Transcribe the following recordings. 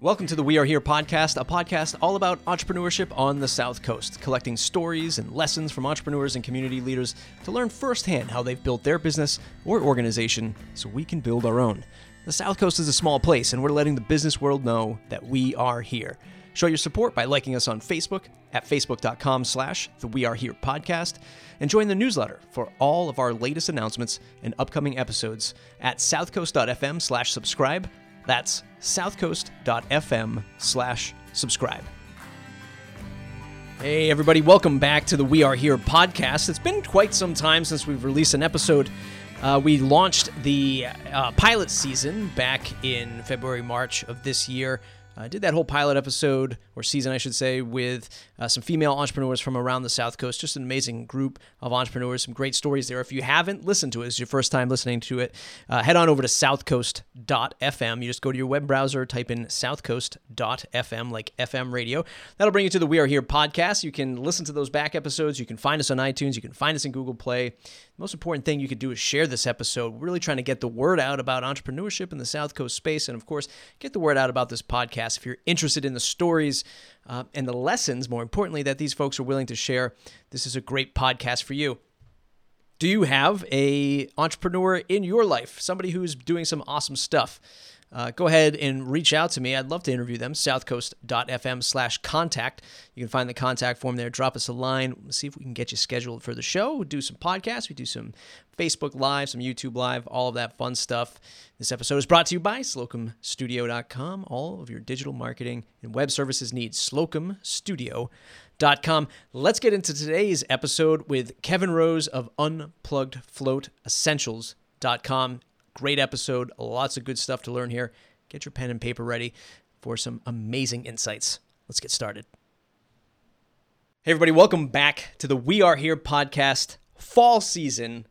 Welcome to the We Are Here podcast, a podcast all about entrepreneurship on the South Coast, collecting stories and lessons from entrepreneurs and community leaders to learn firsthand how they've built their business or organization so we can build our own. The South Coast is a small place, and we're letting the business world know that we are here. Show your support by liking us on Facebook at facebook.com slash the We Are Here podcast, and join the newsletter for all of our latest announcements and upcoming episodes at southcoast.fm slash subscribe. That's southcoast.fm slash subscribe. Hey, everybody, welcome back to the We Are Here podcast. It's been quite some time since we've released an episode. Uh, we launched the uh, pilot season back in February, March of this year. I uh, did that whole pilot episode, or season, I should say, with uh, some female entrepreneurs from around the South Coast. Just an amazing group of entrepreneurs, some great stories there. If you haven't listened to it, it's your first time listening to it, uh, head on over to southcoast.fm. You just go to your web browser, type in southcoast.fm, like FM radio. That'll bring you to the We Are Here podcast. You can listen to those back episodes. You can find us on iTunes. You can find us in Google Play. The most important thing you could do is share this episode. We're really trying to get the word out about entrepreneurship in the South Coast space, and of course, get the word out about this podcast. If you're interested in the stories uh, and the lessons, more importantly, that these folks are willing to share, this is a great podcast for you. Do you have a entrepreneur in your life, somebody who's doing some awesome stuff? Uh, go ahead and reach out to me. I'd love to interview them. Southcoast.fm slash contact. You can find the contact form there. Drop us a line. see if we can get you scheduled for the show. we do some podcasts. We do some Facebook Live, some YouTube Live, all of that fun stuff. This episode is brought to you by SlocumStudio.com. All of your digital marketing and web services needs. SlocumStudio.com. Let's get into today's episode with Kevin Rose of Unplugged Float. Great episode. Lots of good stuff to learn here. Get your pen and paper ready for some amazing insights. Let's get started. Hey, everybody, welcome back to the We Are Here podcast fall season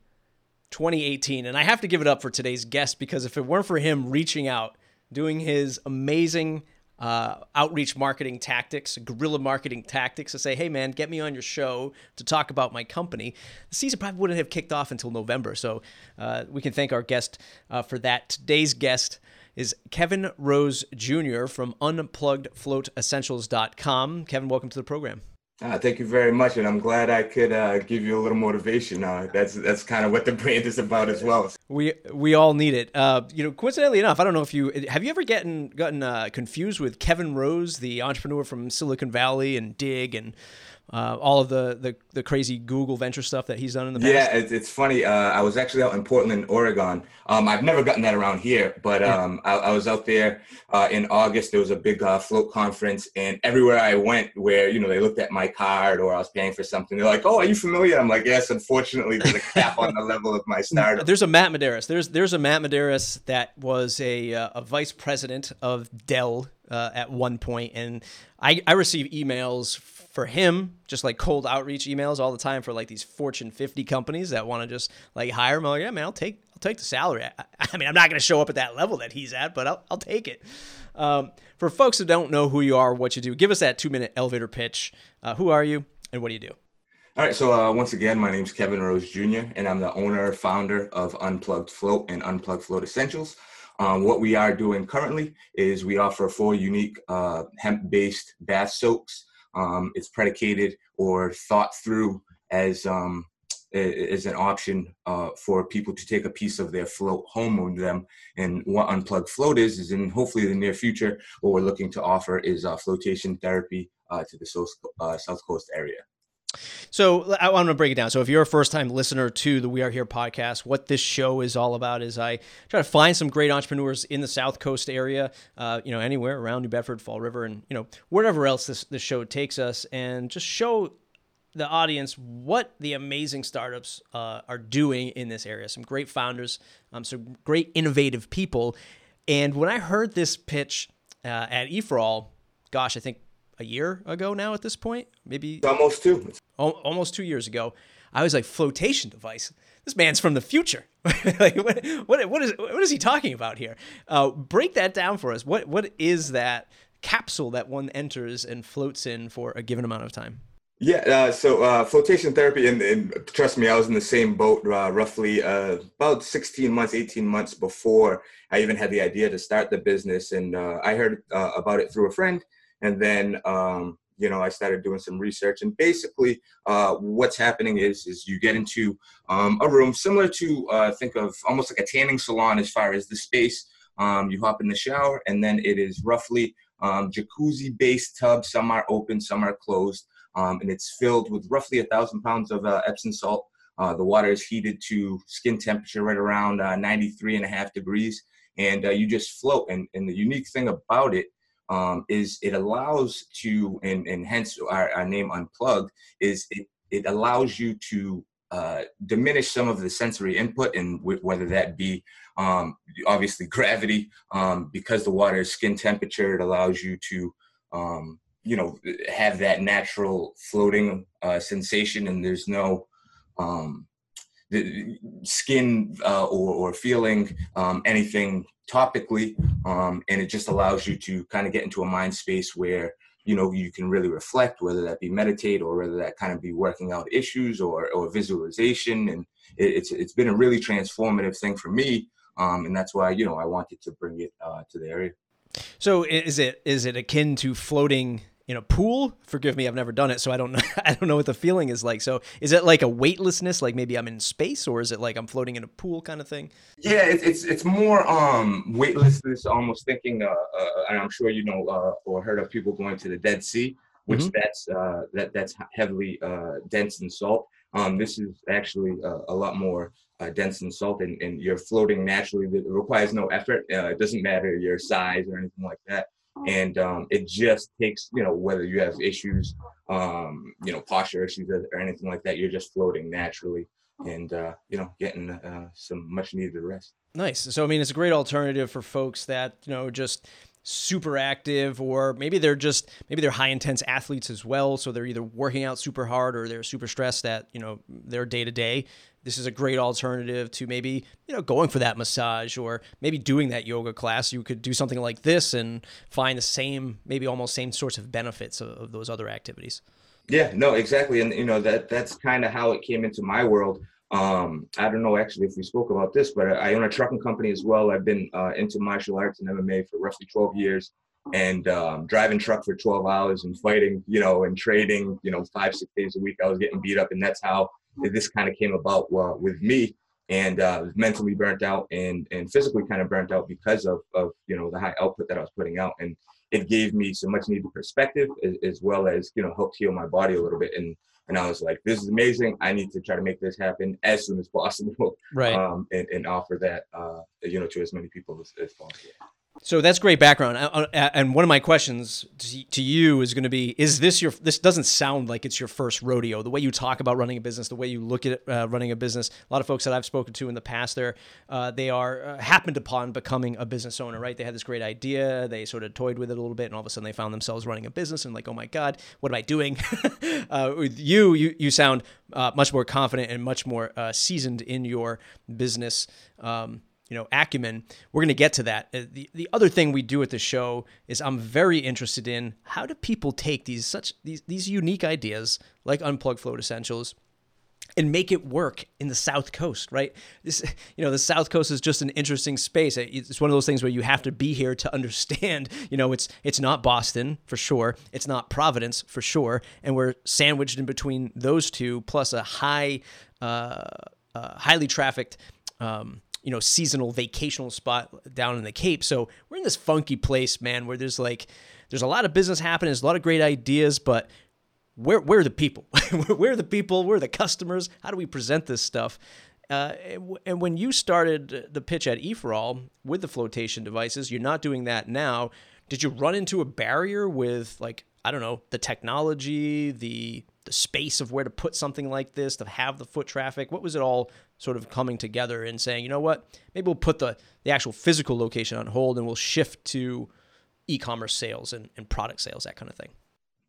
2018. And I have to give it up for today's guest because if it weren't for him reaching out, doing his amazing uh, outreach marketing tactics, guerrilla marketing tactics to say, hey man, get me on your show to talk about my company. The season probably wouldn't have kicked off until November. So uh, we can thank our guest uh, for that. Today's guest is Kevin Rose Jr. from UnpluggedFloatEssentials.com. Kevin, welcome to the program. Uh, thank you very much, and I'm glad I could uh, give you a little motivation. Uh, that's that's kind of what the brand is about as well. We we all need it. Uh, you know, coincidentally enough, I don't know if you have you ever gotten gotten uh, confused with Kevin Rose, the entrepreneur from Silicon Valley and Digg and uh, all of the, the, the crazy Google venture stuff that he's done in the past? Yeah, it's, it's funny. Uh, I was actually out in Portland, Oregon. Um, I've never gotten that around here, but um, I, I, was out there uh, in August. There was a big uh, float conference, and everywhere I went, where you know they looked at my card or I was paying for something, they're like, "Oh, are you familiar?" I'm like, "Yes." Unfortunately, there's a cap on the level of my startup. There's a Matt Medeiros. There's there's a Matt Medeiros that was a uh, a vice president of Dell uh, at one point, and I I receive emails for him, just like cold outreach emails all the time for like these Fortune 50 companies that want to just like hire him. I'm like, yeah, man, I'll take I'll take the salary. I, I mean, I'm not going to show up at that level that he's at, but I'll I'll take it. Um, for folks who don't know who you are, what you do, give us that two minute elevator pitch. Uh, who are you, and what do you do? All right, so uh, once again, my name is Kevin Rose Jr., and I'm the owner, founder of Unplugged Float and Unplugged Float Essentials. Um, what we are doing currently is we offer four unique uh, hemp-based bath soaks um, it's predicated or thought through as um, as an option uh, for people to take a piece of their float home with them. And what unplugged float is is in hopefully the near future, what we're looking to offer is uh, flotation therapy uh, to the south, uh, south coast area. So I want to break it down. So if you're a first time listener to the We Are Here podcast, what this show is all about is I try to find some great entrepreneurs in the South Coast area, uh, you know, anywhere around New Bedford, Fall River, and you know wherever else this this show takes us, and just show the audience what the amazing startups uh, are doing in this area. Some great founders, um, some great innovative people. And when I heard this pitch uh, at EforAll, gosh, I think a year ago now at this point, maybe almost two, almost two years ago. I was like flotation device. This man's from the future. like what, what, what is what is he talking about here? Uh, break that down for us. What what is that capsule that one enters and floats in for a given amount of time? Yeah, uh, so uh, flotation therapy, and, and, trust me, I was in the same boat uh, roughly uh, about 16 months, 18 months before I even had the idea to start the business. And uh, I heard uh, about it through a friend. And then, um, you know, I started doing some research. And basically, what's happening is, is you get into um, a room similar to, think of almost like a tanning salon as far as the space. Um, you hop in the shower, and then it is roughly um, jacuzzi based tub. Some are open, some are closed um, and it's filled with roughly a thousand pounds of uh, Epsom salt. Uh, the water is heated to skin temperature right around uh, 93 and a half degrees, and uh, you just float. And, and the unique thing about it um, is it allows to, and, and hence our, our name Unplugged, is it, it allows you to uh, diminish some of the sensory input, and w- whether that be um, obviously gravity, um, because the water is skin temperature, it allows you to um, you know have that natural floating uh, sensation and there's no um, the skin uh, or, or feeling um, anything topically um, and it just allows you to kind of get into a mind space where you know you can really reflect whether that be meditate or whether that kind of be working out issues or, or visualization. And it, it's it's been a really transformative thing for me um, and that's why you know i wanted to bring it uh, to the area. So is it is it akin to floating in a pool. Forgive me, I've never done it, so I don't know. I don't know what the feeling is like. So, is it like a weightlessness, like maybe I'm in space, or is it like I'm floating in a pool kind of thing? Yeah, it's it's, it's more um weightlessness. Almost thinking, uh, uh, and I'm sure you know uh, or heard of people going to the Dead Sea, which mm-hmm. that's uh, that that's heavily uh, dense in salt. Um, this is actually uh, a lot more uh, dense in salt, and, and you're floating naturally. It requires no effort. Uh, it doesn't matter your size or anything like that and um, it just takes you know whether you have issues um, you know posture issues or anything like that you're just floating naturally and uh, you know getting uh, some much needed rest. Nice. So i mean it's a great alternative for folks that you know just super active or maybe they're just maybe they're high intense athletes as well. So they're either working out super hard or they're super stressed at you know their day to day this is a great alternative to maybe you know going for that massage or maybe doing that yoga class you could do something like this and find the same maybe almost same sorts of benefits of, of those other activities yeah no exactly and you know that that's kind of how it came into my world um, I don't know actually if we spoke about this, but I own a trucking company as well. I've been uh, into martial arts and MMA for roughly 12 years and um, driving truck for 12 hours and fighting, you know, and trading, you know, five, six days a week. I was getting beat up. And that's how this kind of came about uh, with me. And uh, was mentally burnt out and, and physically kind of burnt out because of, of, you know, the high output that I was putting out. And it gave me some much needed perspective as, as well as, you know, helped heal my body a little bit. And and I was like, this is amazing. I need to try to make this happen as soon as possible. Right. Um, and, and offer that, uh, you know, to as many people as, as possible. So that's great background. And one of my questions to you is going to be: Is this your? This doesn't sound like it's your first rodeo. The way you talk about running a business, the way you look at uh, running a business. A lot of folks that I've spoken to in the past, there, uh, they are uh, happened upon becoming a business owner. Right? They had this great idea. They sort of toyed with it a little bit, and all of a sudden they found themselves running a business and like, oh my god, what am I doing? Uh, with you, you you sound uh, much more confident and much more uh, seasoned in your business. Um, you know acumen we're going to get to that. Uh, the, the other thing we do at the show is i'm very interested in how do people take these such these, these unique ideas like unplugged float essentials and make it work in the south coast right? This you know the south coast is just an interesting space. It's one of those things where you have to be here to understand you know it's it's not boston for sure. It's not providence for sure. And we're sandwiched in between those two plus a high uh, uh, highly trafficked um, you know, seasonal vacational spot down in the Cape. So we're in this funky place, man, where there's like there's a lot of business happening, there's a lot of great ideas, but where where are the people? where are the people? Where are the customers? How do we present this stuff? Uh, and when you started the pitch at EforAll with the flotation devices, you're not doing that now. Did you run into a barrier with like I don't know the technology, the the space of where to put something like this, to have the foot traffic? What was it all sort of coming together and saying, you know what, maybe we'll put the, the actual physical location on hold and we'll shift to e-commerce sales and, and product sales, that kind of thing?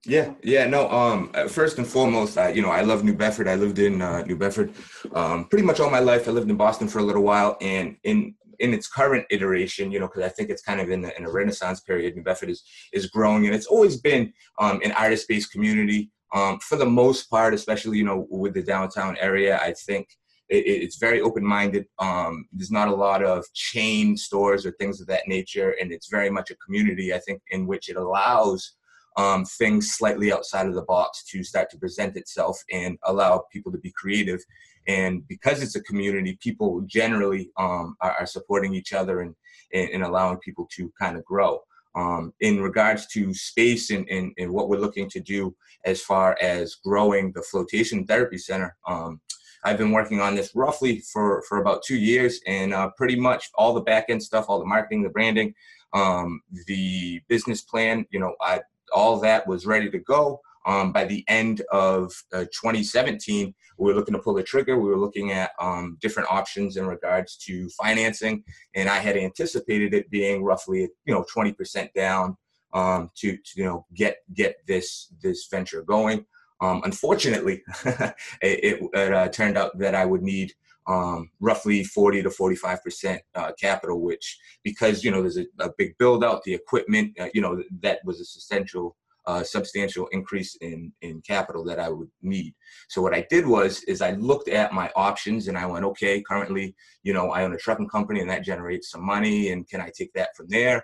Yeah, yeah, no. Um, uh, first and foremost, I, you know, I love New Bedford. I lived in uh, New Bedford um, pretty much all my life. I lived in Boston for a little while, and in in its current iteration, you know, because I think it's kind of in, the, in a renaissance period. New Bedford is is growing, and it's always been um, an artist-based community. Um, for the most part, especially you know with the downtown area, I think it, it's very open-minded. Um, there's not a lot of chain stores or things of that nature, and it's very much a community. I think in which it allows um, things slightly outside of the box to start to present itself and allow people to be creative. And because it's a community, people generally um, are, are, supporting each other and, and, and allowing people to kind of grow. Um, in regards to space and, and, and, what we're looking to do as far as growing the flotation therapy center. Um, I've been working on this roughly for, for about two years and uh, pretty much all the back end stuff, all the marketing, the branding, um, the business plan, you know, I, all that was ready to go. Um, by the end of uh, 2017, we were looking to pull the trigger. We were looking at um, different options in regards to financing, and I had anticipated it being roughly, you know, 20% down um, to, to, you know, get get this this venture going. Um, unfortunately, it, it, uh, turned out that I would need um, roughly 40 to 45 percent uh, capital, which because you know there's a, a big build out, the equipment, uh, you know that was a substantial uh, substantial increase in in capital that I would need. So what I did was is I looked at my options and I went, okay, currently you know I own a trucking company and that generates some money, and can I take that from there?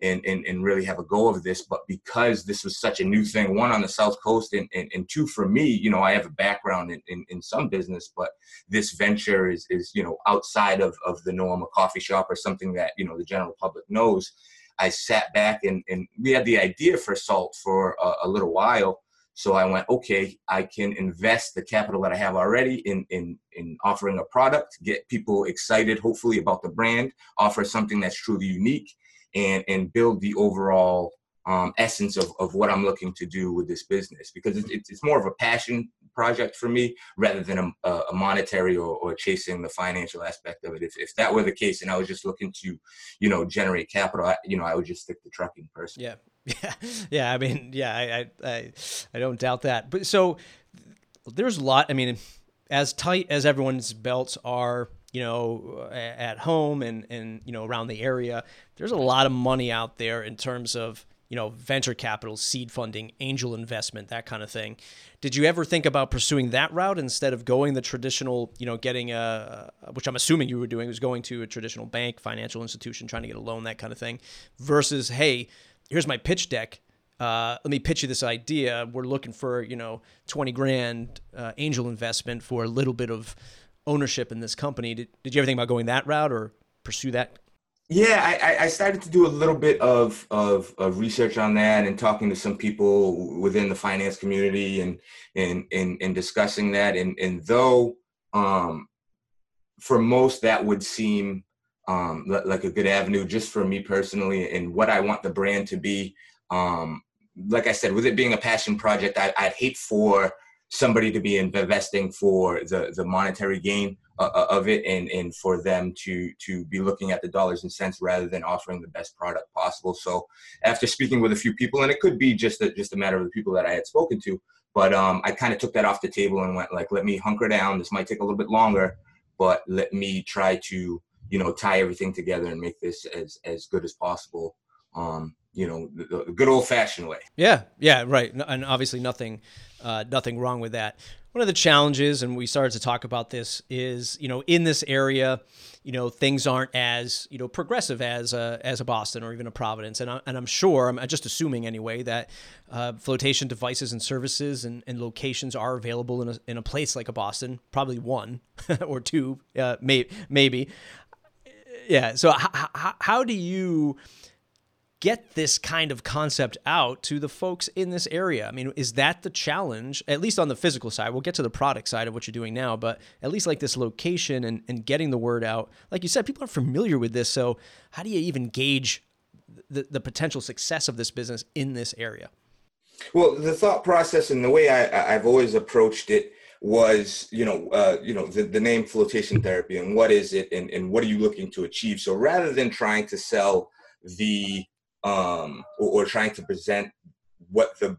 And, and, and really have a go of this. But because this was such a new thing, one on the South Coast, and, and, and two for me, you know, I have a background in, in, in, some business, but this venture is, is, you know, outside of, of the norm, a coffee shop or something that, you know, the general public knows. I sat back and, and we had the idea for Salt for a, a little while. So I went, okay, I can invest the capital that I have already in, in, in offering a product, get people excited, hopefully, about the brand, offer something that's truly unique, and and build the overall um, essence of, of what I'm looking to do with this business because it's, it's more of a passion project for me rather than a, a monetary or, or, chasing the financial aspect of it. If, if that were the case and I was just looking to, you know, generate capital, I, you know, I would just stick to trucking person. Yeah. Yeah. Yeah. I mean, yeah, I, I, I don't doubt that. But so there's a lot, I mean, as tight as everyone's belts are you know, at home and, and, you know, around the area, there's a lot of money out there in terms of, you know, venture capital, seed funding, angel investment, that kind of thing. Did you ever think about pursuing that route instead of going the traditional, you know, getting a, which I'm assuming you were doing, was going to a traditional bank, financial institution, trying to get a loan, that kind of thing, versus, hey, here's my pitch deck. Uh, let me pitch you this idea. We're looking for, you know, 20 grand uh, angel investment for a little bit of, ownership in this company. Did, did you ever think about going that route or pursue that? Yeah, I, I started to do a little bit of, of, of research on that and talking to some people within the finance community and and and, and discussing that. And and though um, for most that would seem um, like a good avenue just for me personally and what I want the brand to be. Um, like I said, with it being a passion project, I, I'd hate for somebody to be investing for the the monetary gain uh, uh, of it and and for them to to be looking at the dollars and cents rather than offering the best product possible. So after speaking with a few people and it could be just a, just a matter of the people that I had spoken to but um, I kind of took that off the table and went like let me hunker down. This might take a little bit longer but let me try to you know tie everything together and make this as as good as possible um, you know the, the good old fashioned way yeah yeah right and obviously nothing uh, nothing wrong with that. One of the challenges, and we started to talk about this, is you know in this area, you know things aren't as you know progressive as a, as a Boston or even a Providence, and, I, and I'm sure I'm just assuming anyway that uh, flotation devices and services and, and locations are available in a, in a place like a Boston, probably one or two, uh, may, maybe. Yeah. So how, how do you get this kind of concept out to the folks in this area? I mean, is that the challenge, at least on the physical side? We'll get to the product side of what you're doing now, but at least like this location and, and getting the word out. Like you said, people aren't familiar with this. So, how do you even gauge the, the potential success of this business in this area? Well, the thought process and the way I, I've always approached it was you know uh, you know the, the name flotation therapy and what is it and, and what are you looking to achieve so rather than trying to sell the um, or, or trying to present what the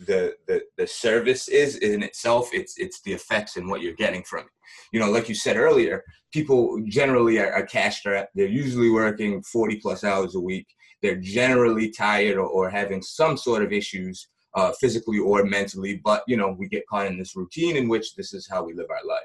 the, the the service is in itself it's it's the effects and what you're getting from it you know like you said earlier people generally are, are cash strapped they're usually working 40 plus hours a week they're generally tired or, or having some sort of issues uh, physically or mentally. But you know, we get caught in this routine in which this is how we live our life.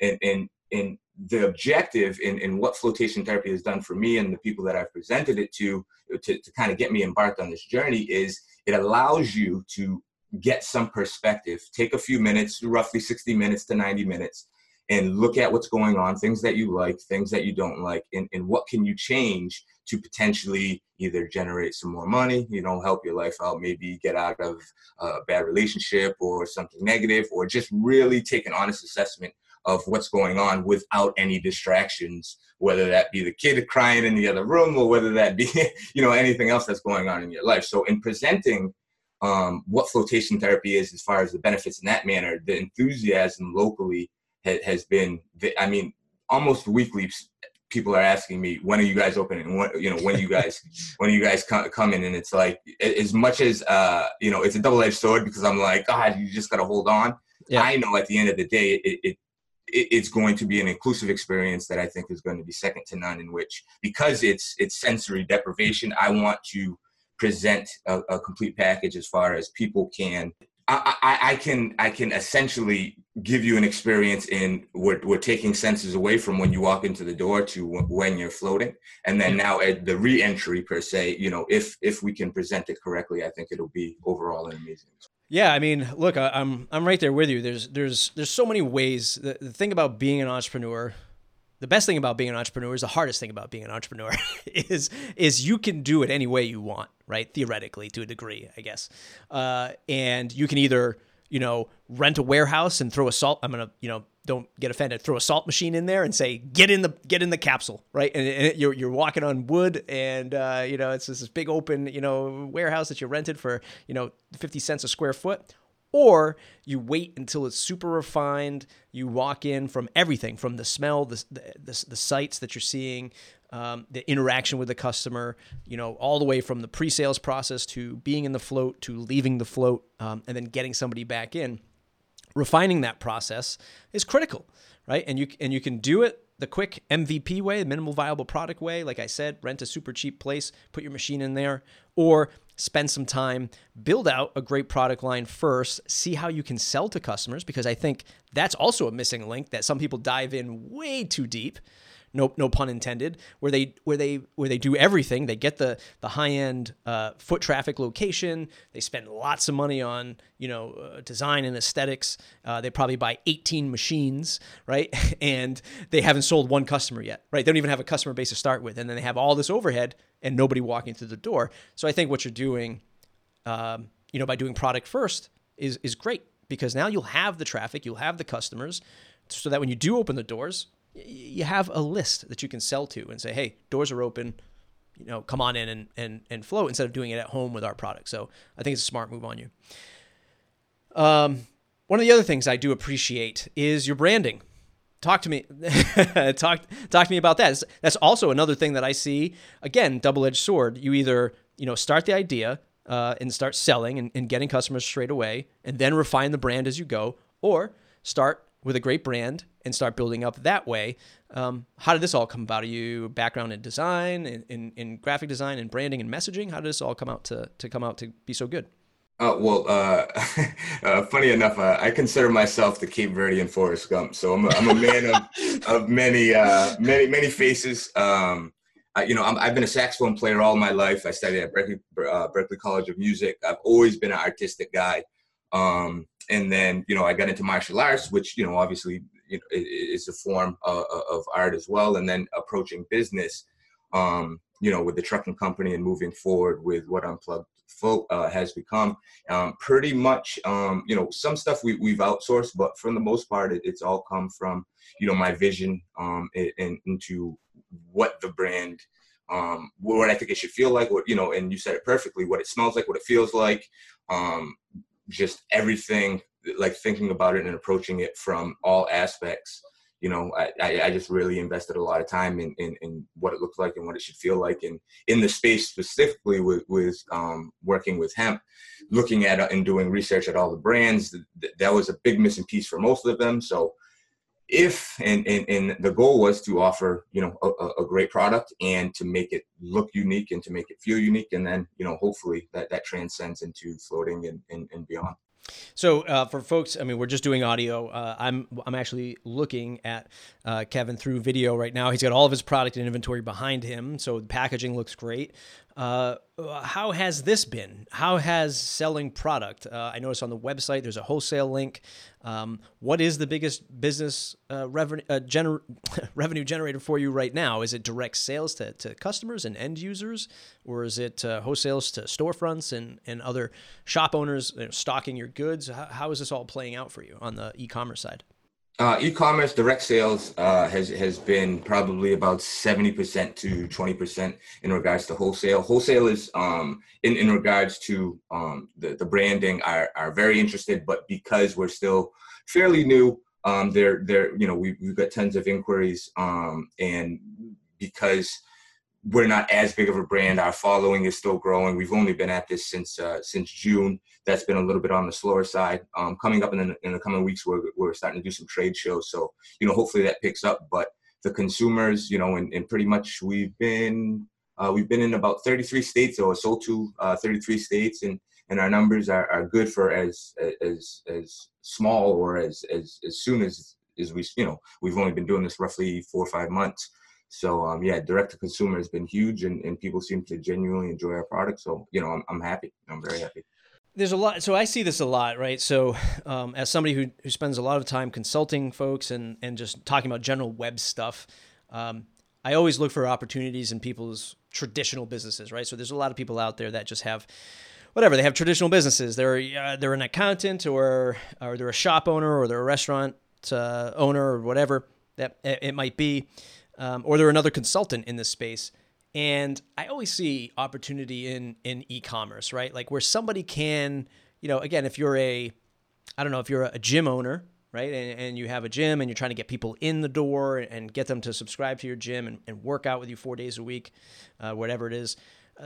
And and and the objective in, in what flotation therapy has done for me and the people that I've presented it to, to, to kind of get me embarked on this journey is it allows you to get some perspective, take a few minutes, roughly 60 minutes to 90 minutes, and look at what's going on, things that you like, things that you don't like, and, and what can you change to potentially either generate some more money, you know, help your life out, maybe get out of a bad relationship or something negative, or just really take an honest assessment of what's going on without any distractions, whether that be the kid crying in the other room or whether that be, you know, anything else that's going on in your life. So in presenting um, what flotation therapy is as far as the benefits in that manner, the enthusiasm locally ha- has been, I mean, almost weekly people are asking me when are you guys opening when you know when you guys when are you guys come, coming and it's like as much as uh you know it's a double-edged sword because i'm like god you just gotta hold on yeah. i know at the end of the day it, it it's going to be an inclusive experience that I think is going to be second to none. In which, because it's it's sensory deprivation, I want to present a, a complete package as far as people can. I, I, I, can I can essentially give you an experience in we're, we're taking senses away from when you walk into the door to when you're floating, and then now at the re-entry per se. You know, if if we can present it correctly, I think it'll be overall an amazing. Yeah, I mean, look, I, am I'm right there with you. There's there's there's so many ways. The, the thing about being an entrepreneur, the best thing about being an entrepreneur is the hardest thing about being an entrepreneur is is you can do it any way you want, right? Theoretically, to a degree, I guess. Uh, and you can either you know rent a warehouse and throw a salt. I'm gonna you know don't get offended. Throw a salt machine in there and say, "Get in the get in the capsule," right? And, and you're you're walking on wood, and uh, you know it's this big open you know warehouse that you rented for you know fifty cents a square foot. Or you wait until it's super refined. You walk in from everything, from the smell, the the, the sights that you're seeing, um, the interaction with the customer, you know, all the way from the pre-sales process to being in the float to leaving the float, um, and then getting somebody back in refining that process is critical, right? And you and you can do it the quick MVP way, the minimal viable product way. Like I said, rent a super cheap place, put your machine in there, or spend some time, build out a great product line first, see how you can sell to customers because I think that's also a missing link that some people dive in way too deep no no pun intended, where they where they where they do everything. They get the the high end uh, foot traffic location. They spend lots of money on you know uh, design and aesthetics. Uh, they probably buy 18 machines, right? And they haven't sold one customer yet, right? They don't even have a customer base to start with, and then they have all this overhead and nobody walking through the door. So I think what you're doing, um, you know, by doing product first is is great because now you'll have the traffic, you'll have the customers, so that when you do open the doors, you have a list that you can sell to and say, hey, doors are open. You know, come on in and, and, and float instead of doing it at home with our product. So I think it's a smart move on you. Um, one of the other things I do appreciate is your branding. Talk to me, talk talk to me about that. That's also another thing that I see. Again, double edged sword. You either you know start the idea uh, and start selling and, and getting customers straight away, and then refine the brand as you go, or start with a great brand and start building up that way. Um, how did this all come about? Are you background in design, in, in, in, graphic design, and branding and messaging? How did this all come out to, to come out to be so good? Uh, well, uh, uh, funny enough, uh, I consider myself the Cape Verdean Forrest Gump. So I'm a, I'm a man of, of many, uh, many, many faces. Um, I, you know, i have been a saxophone player all my life. I studied at Berkeley, uh, Berklee College of Music. I've always been an artistic guy. Um, and then, you know, I got into martial arts, which, you know, obviously you know, is a form of, of, art as well. And then approaching business, um, you know, with the trucking company and moving forward with what Unplugged Float uh, has become. Um, pretty much, um, you know, some stuff we, we've outsourced, but for the most part, it, it's all come from, you know, my vision um, and, into what the brand um, what I think it should feel like, what you know, and you said it perfectly. What it smells like, what it feels like, um, just everything like thinking about it and approaching it from all aspects you know i, I just really invested a lot of time in, in, in, what it looks like and what it should feel like and in the space specifically with, with um, working with hemp looking at and doing research at all the brands that was a big missing piece for most of them. So if and, and and the goal was to offer you know a, a, great product and to make it look unique and to make it feel unique and then you know hopefully that that transcends into floating and, and, and beyond so uh, for folks, I mean, we're just doing audio. Uh, I'm I'm actually looking at uh, Kevin through video right now. He's got all of his product and inventory behind him, so the packaging looks great. Uh, how has this been? How has selling product? Uh, I noticed on the website there's a wholesale link. Um, what is the biggest business uh, revenue uh, gener- revenue generator for you right now? Is it direct sales to, to customers and end users, or is it uh, wholesales to storefronts and, and other shop owners you know, stocking your goods? How, how is this all playing out for you on the e-commerce side? Uh, e-commerce direct sales uh, has has been probably about seventy percent to twenty percent in regards to wholesale. Wholesale is um, in in regards to um, the the branding are are very interested, but because we're still fairly new, um, they're they're you know we we've got tons of inquiries, um, and because we're not as big of a brand. Our following is still growing. We've only been at this since uh, since June. That's been a little bit on the slower side. Um, coming up in the, in the coming weeks, we're, we're starting to do some trade shows. So you know, hopefully that picks up. But the consumers, you know, and, and pretty much we've been uh, we've been in about 33 states or sold to uh, 33 states, and and our numbers are, are good for as as as small or as as as soon as as we you know we've only been doing this roughly four or five months. So um, yeah, direct to consumer has been huge, and, and people seem to genuinely enjoy our product. So you know, I'm I'm happy. I'm very happy. There's a lot. So I see this a lot, right? So um, as somebody who who spends a lot of time consulting folks and and just talking about general web stuff, um, I always look for opportunities in people's traditional businesses, right? So there's a lot of people out there that just have whatever they have traditional businesses. They're uh, they're an accountant or or they're a shop owner or they're a restaurant uh, owner or whatever that it might be um, or they're another consultant in this space. And I always see opportunity in in e-commerce, right? Like where somebody can, you know, again, if you're a, I don't know, if you're a gym owner, right, and, and you have a gym and you're trying to get people in the door and get them to subscribe to your gym and, and work out with you four days a week, uh, whatever it is,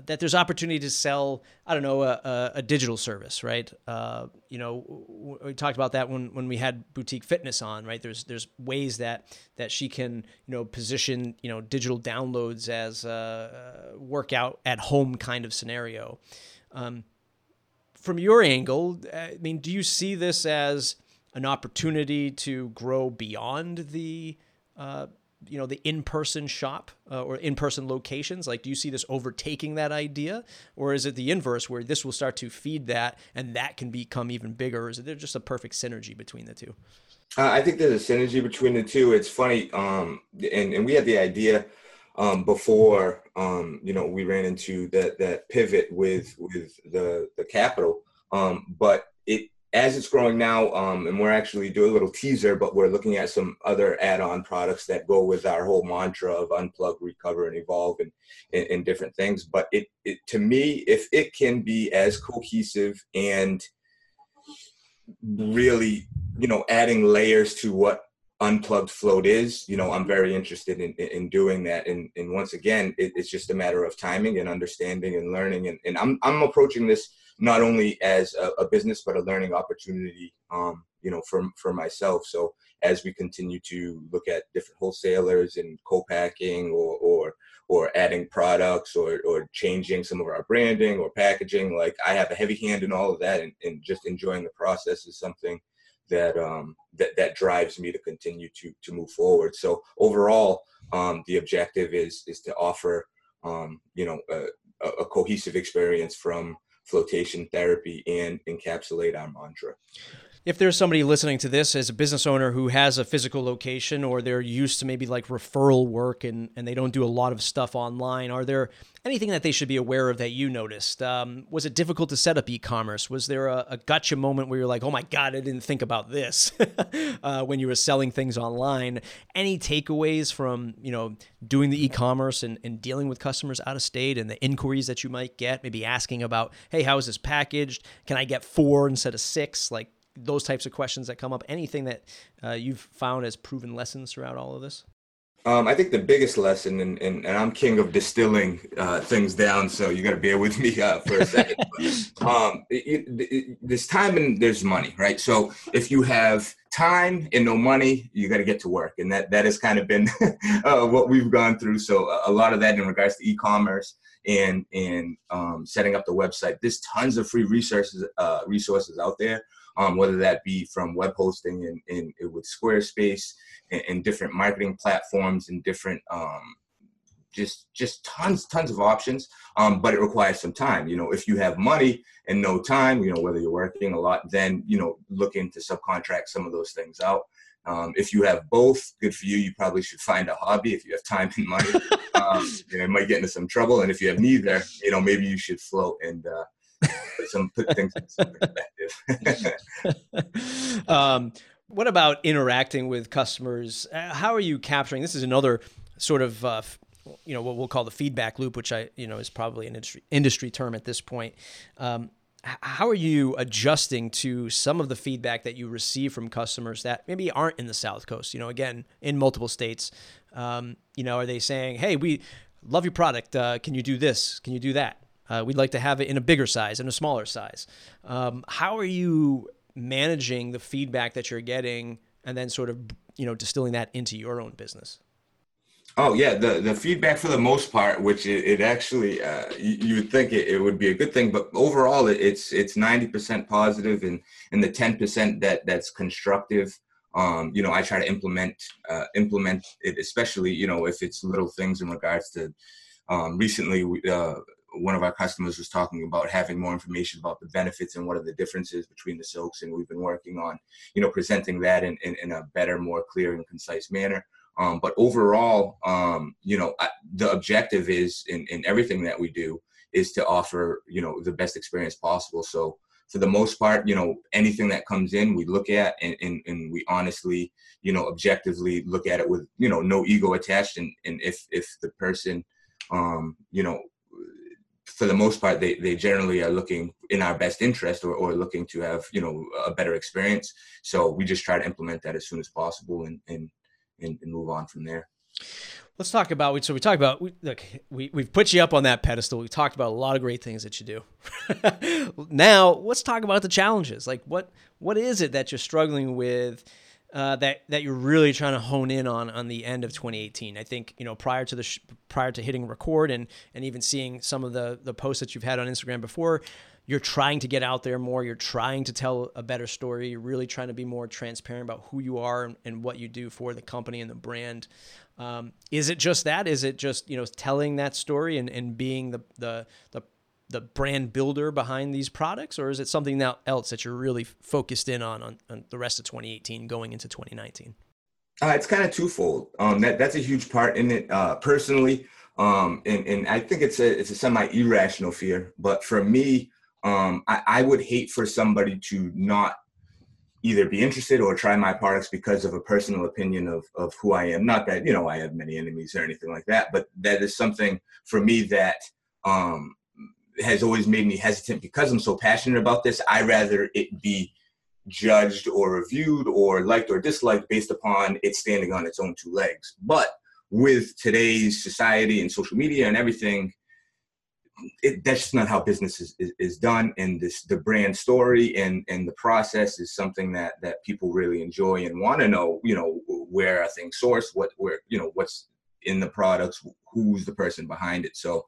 that there's opportunity to sell i don't know a, a, digital service right? Uh, you know we talked about that when, when we had boutique fitness on right? There's there's ways that that she can you know position you know digital downloads as a workout at home kind of scenario. Um, from your angle i mean do you see this as an opportunity to grow beyond the uh, you know the in-person shop uh, or in-person locations like do you see this overtaking that idea? Or is it the inverse where this will start to feed that and that can become even bigger? Or is there just a perfect synergy between the two? Uh, i think there's a synergy between the two. It's funny um, and, and we had the idea um, before um, you know we ran into that that pivot with with the the capital. Um, but it as it's growing now, um, and we're actually doing a little teaser, but we're looking at some other add-on products that go with our whole mantra of unplug, recover, and evolve, and, and, and different things. But it, it, to me, if it can be as cohesive and really, you know, adding layers to what unplugged float is, you know, I'm very interested in, in doing that. And, and once again, it, it's just a matter of timing and understanding and learning. And, and I'm, I'm approaching this not only as a, a business but a learning opportunity um, you know for, for myself. So as we continue to look at different wholesalers and co-packing or or or adding products or or changing some of our branding or packaging like i have a heavy hand in all of that and, and just enjoying the process is something that um that that drives me to continue to to move forward. So overall um the objective is is to offer um you know a, a cohesive experience from flotation therapy and encapsulate our mantra if there's somebody listening to this as a business owner who has a physical location or they're used to maybe like referral work and, and they don't do a lot of stuff online, are there anything that they should be aware of that you noticed? Um, was it difficult to set up e-commerce? Was there a, a, gotcha moment where you're like, oh my God, I didn't think about this uh, when you were selling things online? Any takeaways from, you know, doing the e-commerce and, and dealing with customers out of state and the inquiries that you might get, maybe asking about, hey, how is this packaged? Can I get four instead of six? Like, those types of questions that come up. Anything that uh, you've found as proven lessons throughout all of this? Um, I think the biggest lesson, and, and, and I'm king of distilling uh, things down, so you got to bear with me uh, for a second. but, um, it, it, it, there's time and there's money, right? So if you have time and no money, you got to get to work, and that that has kind of been uh, what we've gone through. So a, a lot of that in regards to e-commerce and and um, setting up the website. There's tons of free resources uh, resources out there um, whether that be from web hosting and, and with Squarespace and, and, different marketing platforms and different um, just just tons tons of options. Um, but it requires some time. You know if you have money and no time you know whether you're working a lot then you know look into subcontract some of those things out. Um, if you have both good for you. You probably should find a hobby if you have time and money. Um, you know might get into some trouble. And if you have neither you know maybe you should float and uh, put some put things in perspective. um, what about interacting with customers? Uh, how are you capturing? This is another sort of uh, you know what we'll call the feedback loop, which I you know is probably an industry industry term at this point. Um, how are you adjusting to some of the feedback that you receive from customers that maybe aren't in the South Coast? You know, again, in multiple states. Um, you know, are they saying, "Hey, we love your product. Uh, can you do this? Can you do that?" Uh, we'd like to have it in a bigger size and a smaller size. Um, how are you managing the feedback that you're getting and then sort of you know distilling that into your own business? Oh yeah, the the feedback for the most part, which it, it actually uh, you, you, would think it, it, would be a good thing, but overall it, it's it's ninety percent positive, and and the ten percent that that's constructive. Um, you know, I try to implement uh, implement it, especially you know if it's little things in regards to. Um, recently, uh, one of our customers was talking about having more information about the benefits and what are the differences between the soaks and we've been working on you know presenting that in, in, in a better more clear and concise manner. Um, but overall um, you know I, the objective is in, in everything that we do is to offer you know the best experience possible. So for the most part you know anything that comes in we look at and, and, and we honestly you know objectively look at it with you know no ego attached. And, and if if the person um, you know for the most part, they, they generally are looking in our best interest or, or looking to have, you know, a better experience. So we just try to implement that as soon as possible and, and, and, and move on from there. Let's talk about, so we talk about, we, look, we, we've put you up on that pedestal. We've talked about a lot of great things that you do. now let's talk about the challenges. Like what, what is it that you're struggling with uh, that that you're really trying to hone in on on the end of 2018. I think you know prior to the sh- prior to hitting record and and even seeing some of the the posts that you've had on Instagram before, you're trying to get out there more. You're trying to tell a better story. You're really trying to be more transparent about who you are and, and what you do for the company and the brand. Um, is it just that? Is it just you know telling that story and, and being the the the the brand builder behind these products, or is it something else that you're really focused in on, on, on the rest of 2018 going into 2019? Uh, it's kind of twofold. Um, that that's a huge part in it. Uh, personally, um, and and I think it's a it's a semi irrational fear. But for me, um, I, I would hate for somebody to not either be interested or try my products because of a personal opinion of of who I am. Not that you know I have many enemies or anything like that, but that is something for me that um, has always made me hesitant because I'm so passionate about this. I rather it be judged or reviewed or liked or disliked based upon it standing on its own two legs. But with today's society and social media and everything, it, that's just not how business is, is, is, done. And this the brand story and and the process is something that that people really enjoy and want to know. You know where are things sourced, what where you know what's in the products, who's the person behind it. So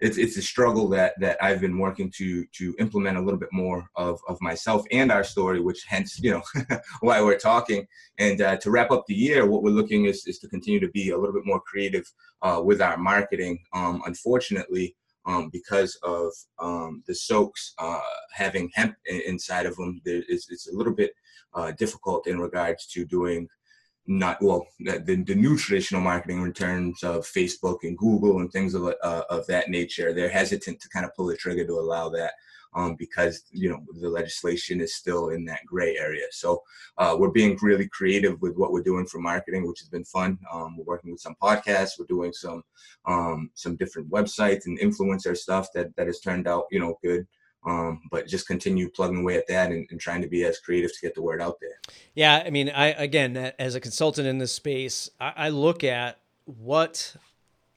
it's it's a struggle that that I've been working to to implement a little bit more of of myself and our story, which hence you know why we're talking. And uh, to wrap up the year, what we're looking is is to continue to be a little bit more creative uh, with our marketing. Um, unfortunately. Um, because of um, the soaks uh, having hemp inside of them, there is, it's a little bit uh, difficult in regards to doing not well the, the new traditional marketing in terms of facebook and google and things of, uh, of that nature they're hesitant to kind of pull the trigger to allow that um, because you know the legislation is still in that gray area. So uh, we're being really creative with what we're doing for marketing which has been fun. Um, we're working with some podcasts we're doing some um, some different websites and influencer stuff that that has turned out you know good um, but just continue plugging away at that and, and, trying to be as creative to get the word out there. Yeah, I mean, I again, as a consultant in this space, I, I look at what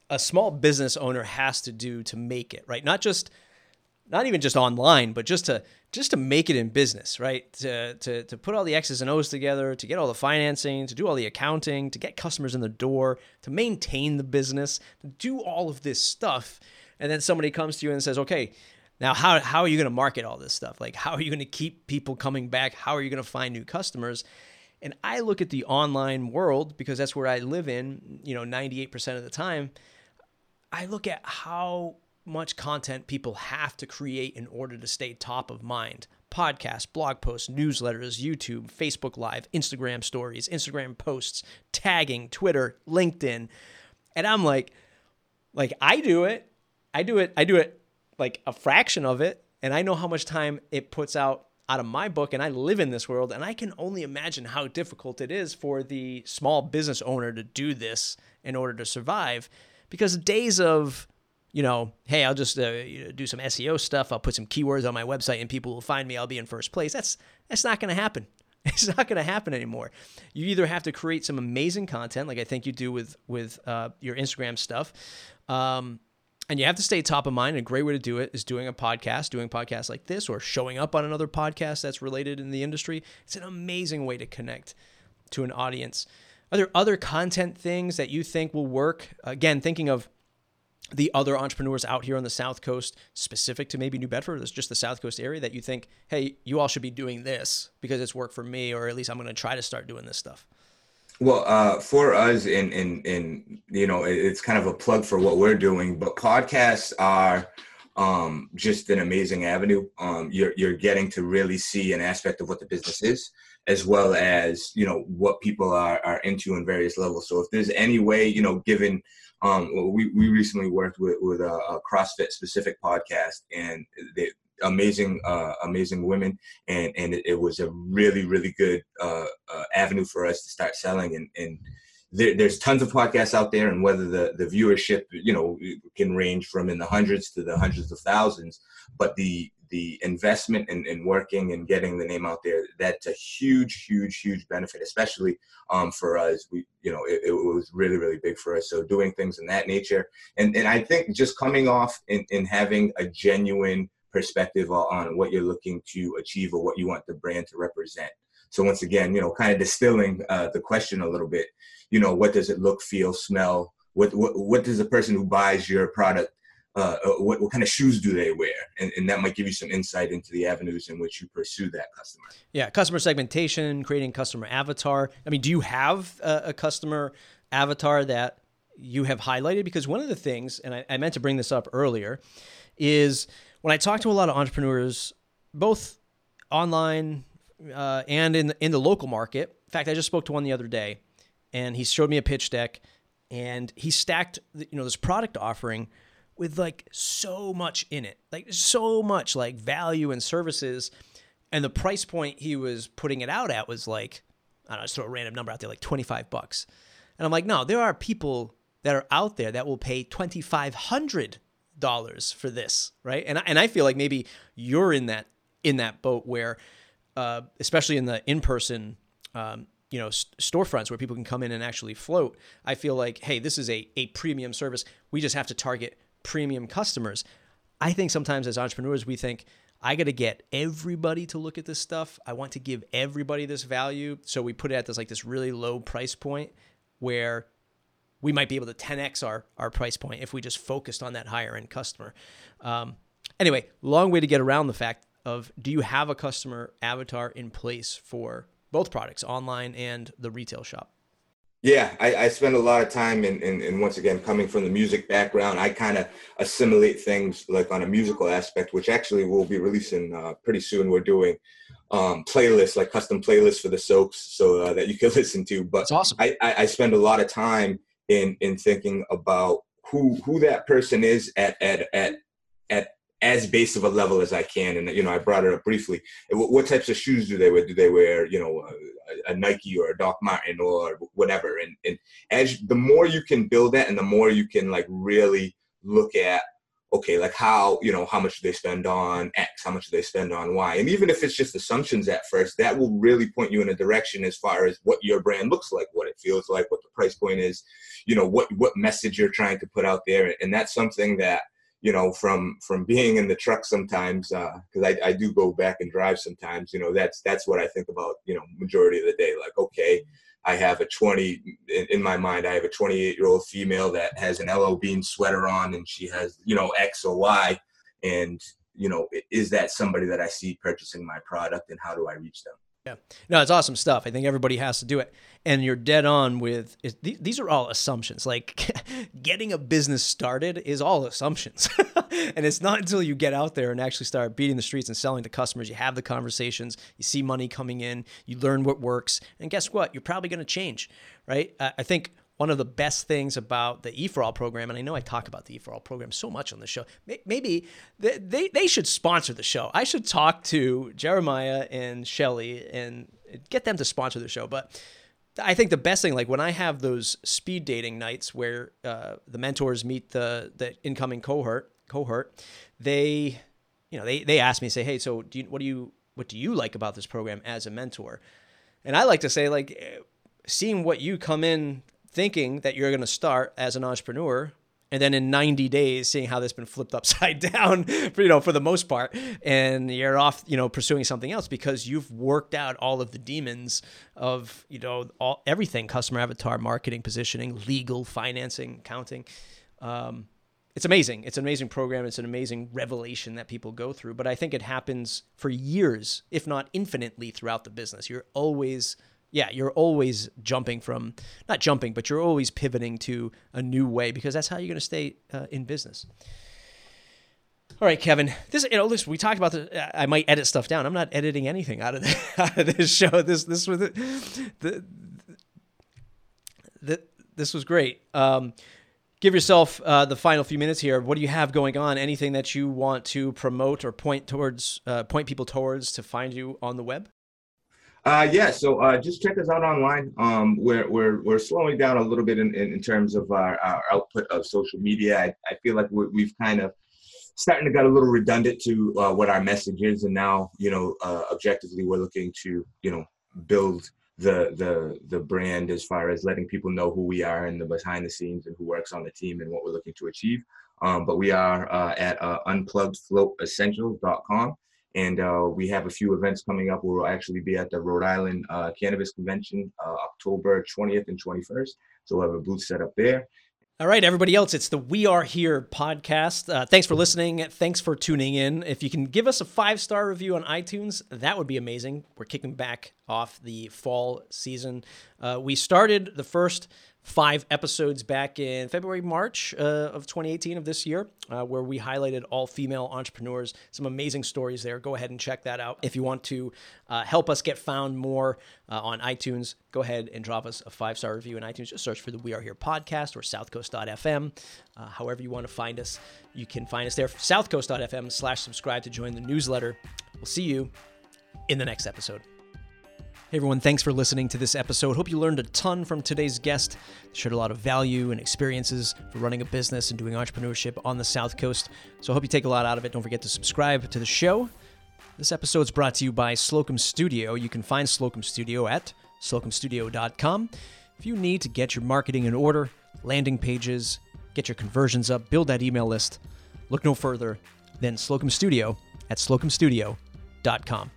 a small business owner has to do to make it, right? Not just not even just online, but just to just to make it in business, right? To, to, to put all the X's and O's together, to get all the financing, to do all the accounting, to get customers in the door, to maintain the business, to do all of this stuff. And then somebody comes to you and says, okay, now how, how are you going to market all this stuff? Like, how are you going to keep people coming back? How are you going to find new customers? And I look at the online world because that's where I live in, you know, 98% of the time. I look at how much content people have to create in order to stay top of mind. Podcasts, blog posts, newsletters, YouTube, Facebook Live, Instagram stories, Instagram posts, tagging, Twitter, LinkedIn. And I'm like, like I do it. I do it. I do it like a fraction of it. And I know how much time it puts out out of my book and I live in this world and I can only imagine how difficult it is for the small business owner to do this in order to survive because days of you know, hey, I'll just uh, do some SEO stuff. I'll put some keywords on my website, and people will find me. I'll be in first place. That's that's not going to happen. It's not going to happen anymore. You either have to create some amazing content, like I think you do with with uh, your Instagram stuff, um, and you have to stay top of mind. And a great way to do it is doing a podcast, doing podcasts like this, or showing up on another podcast that's related in the industry. It's an amazing way to connect to an audience. Are there other content things that you think will work? Again, thinking of the other entrepreneurs out here on the South Coast, specific to maybe New Bedford, it's just the South Coast area, that you think, hey, you all should be doing this because it's worked for me, or at least I'm going to try to start doing this stuff? Well, uh, for us, in in in you know, it's kind of a plug for what we're doing, but podcasts are um, just an amazing avenue. Um, you're you're getting to really see an aspect of what the business is, as well as you know what people are are into in various levels. So if there's any way, you know, given um, we, we recently worked with, with a, a CrossFit specific podcast and they, amazing, uh, amazing women. And, and it, it, was a really, really good uh, uh, avenue for us to start selling. And, and there, there's tons of podcasts out there and whether the, the viewership, you know, can range from in the hundreds to the hundreds of thousands, but the, the investment in, in working and getting the name out there, that's a huge, huge, huge benefit, especially um, for us. We, you know, it, it, was really, really big for us. So doing things in that nature. And, and I think just coming off and, and having a genuine perspective on what you're looking to achieve or what you want the brand to represent. So once again, you know, kind of distilling uh, the question a little bit, you know, what does it look, feel, smell? What, what, what does the person who buys your product uh, uh, what, what kind of shoes do they wear and, and that might give you some insight into the avenues in which you pursue that customer yeah customer segmentation creating customer avatar i mean do you have a, a customer avatar that you have highlighted because one of the things and I, I meant to bring this up earlier is when i talk to a lot of entrepreneurs both online uh, and in in the local market in fact i just spoke to one the other day and he showed me a pitch deck and he stacked you know this product offering with like so much in it, like so much like value and services. And the price point he was putting it out at was like, I don't know, just throw a random number out there, like 25 bucks. And I'm like, no, there are people that are out there that will pay $2,500 for this, right? And, and I feel like maybe you're in that, in that boat where, uh, especially in the in-person, um, you know, st- storefronts where people can come in and actually float. I feel like, hey, this is a, a premium service. We just have to target premium customers. I think sometimes as entrepreneurs, we think, I got to get everybody to look at this stuff. I want to give everybody this value. So we put it at this like this really low price point where we might be able to 10x our, our price point if we just focused on that higher end customer. Um, anyway, long way to get around the fact of do you have a customer avatar in place for both products, online and the retail shop? Yeah, I, I spend a lot of time in, in, in, once again coming from the music background, I kind of assimilate things like on a musical aspect, which actually we'll be releasing uh, pretty soon. We're doing um, playlists, like custom playlists for the soaks, so uh, that you can listen to. But That's awesome. I, I, I spend a lot of time in in thinking about who who that person is at at at at as base of a level as I can. And you know, I brought it up briefly. What, what types of shoes do they wear? Do they wear you know a, a, Nike or a Doc Martin or whatever? And and as the more you can build that, and the more you can like really look at okay, like how, you know, how much do they spend on X, how much do they spend on Y? And even if it's just assumptions at first, that will really point you in a direction as far as what your brand looks like, what it feels like, what the price point is, you know, what what message you're trying to put out there. And that's something that, you know, from from being in the truck sometimes, uh, I, I do go back and drive sometimes, you know, that's that's what I think about, you know, majority of the day. Like, okay, I have a 20 in, my mind. I have a 28 year old female that has an LL Bean sweater on, and she has you know X or Y, and you know is that somebody that I see purchasing my product, and how do I reach them? Yeah, no, it's awesome stuff. I think everybody has to do it, and you're dead on with. these are all assumptions. Like getting a business started is all assumptions, and it's not until you get out there and actually start beating the streets and selling to customers, you have the conversations, you see money coming in, you learn what works, and guess what? You're probably going to change, right? I think one of the best things about the EforAll program, and I know I talk about the EforAll program so much on the show, maybe they, they, they should sponsor the show. I should talk to Jeremiah and Shelly and get them to sponsor the show. But I think the best thing, like when I have those speed dating nights where uh, the mentors meet the the incoming cohort, cohort, they, you know, they they ask me, say, hey, so do you, what do you what do you like about this program as a mentor? And I like to say, like, eh, seeing what you come in thinking that you're going to start as an entrepreneur and then in 90 days seeing how this has been flipped upside down for, you know for the most part and you're off you know pursuing something else because you've worked out all of the demons of you know all everything customer avatar marketing positioning legal financing accounting. Um, it's amazing. It's an amazing program. It's an amazing revelation that people go through but i think it happens for years if not infinitely throughout the business. You're always yeah, you're always jumping from, not jumping, but you're always pivoting to a new way because that's how you're going to stay uh, in business. All right, Kevin. This, you know, listen. We talked about the. I might edit stuff down. I'm not editing anything out of, the, out of this show. This, this was the, the, the this was great. Um, give yourself uh, the final few minutes here. What do you have going on? Anything that you want to promote or point towards, uh, point people towards to find you on the web? Uh, yeah, so uh, just check us out online. Um, we're, we're, we're slowing down a little bit in, in, in terms of our, our output of social media. I, I feel like we have kind of starting to get a little redundant to uh, what our message is. And now, you know, uh, objectively, we're looking to, you know, build the, the, the brand as far as letting people know who we are and the behind the scenes and who works on the team and what we're looking to achieve. Um, but we are uh, at uh, unpluggedfloatessentials.com. And uh, we have a few events coming up. We'll actually be at the Rhode Island uh, Cannabis Convention uh, October 20th and 21st. So we'll have a booth set up there. All right, everybody else, it's the We Are Here podcast. Uh, thanks for listening. Thanks for tuning in. If you can give us a five star review on iTunes, that would be amazing. We're kicking back off the fall season. Uh, we started the first five episodes back in February, March uh, of 2018 of this year, uh, where we highlighted all female entrepreneurs. Some amazing stories there. Go ahead and check that out. If you want to uh, help us get found more uh, on iTunes, go ahead and drop us a five star review in iTunes. Just search for the We Are Here podcast or southcoast.fm. Uh, however, you want to find us, you can find us there. Southcoast.fm slash subscribe to join the newsletter. We'll see you in the next episode. Hey everyone, thanks for listening to this episode. Hope you learned a ton from today's guest. Shared a lot of value and experiences for running a business and doing entrepreneurship on the South Coast. So I hope you take a lot out of it. Don't forget to subscribe to the show. This episode is brought to you by Slocum Studio. You can find Slocum Studio at slocumstudio.com. If you need to get your marketing in order, landing pages, get your conversions up, build that email list, look no further than Slocum Studio at slocumstudio.com.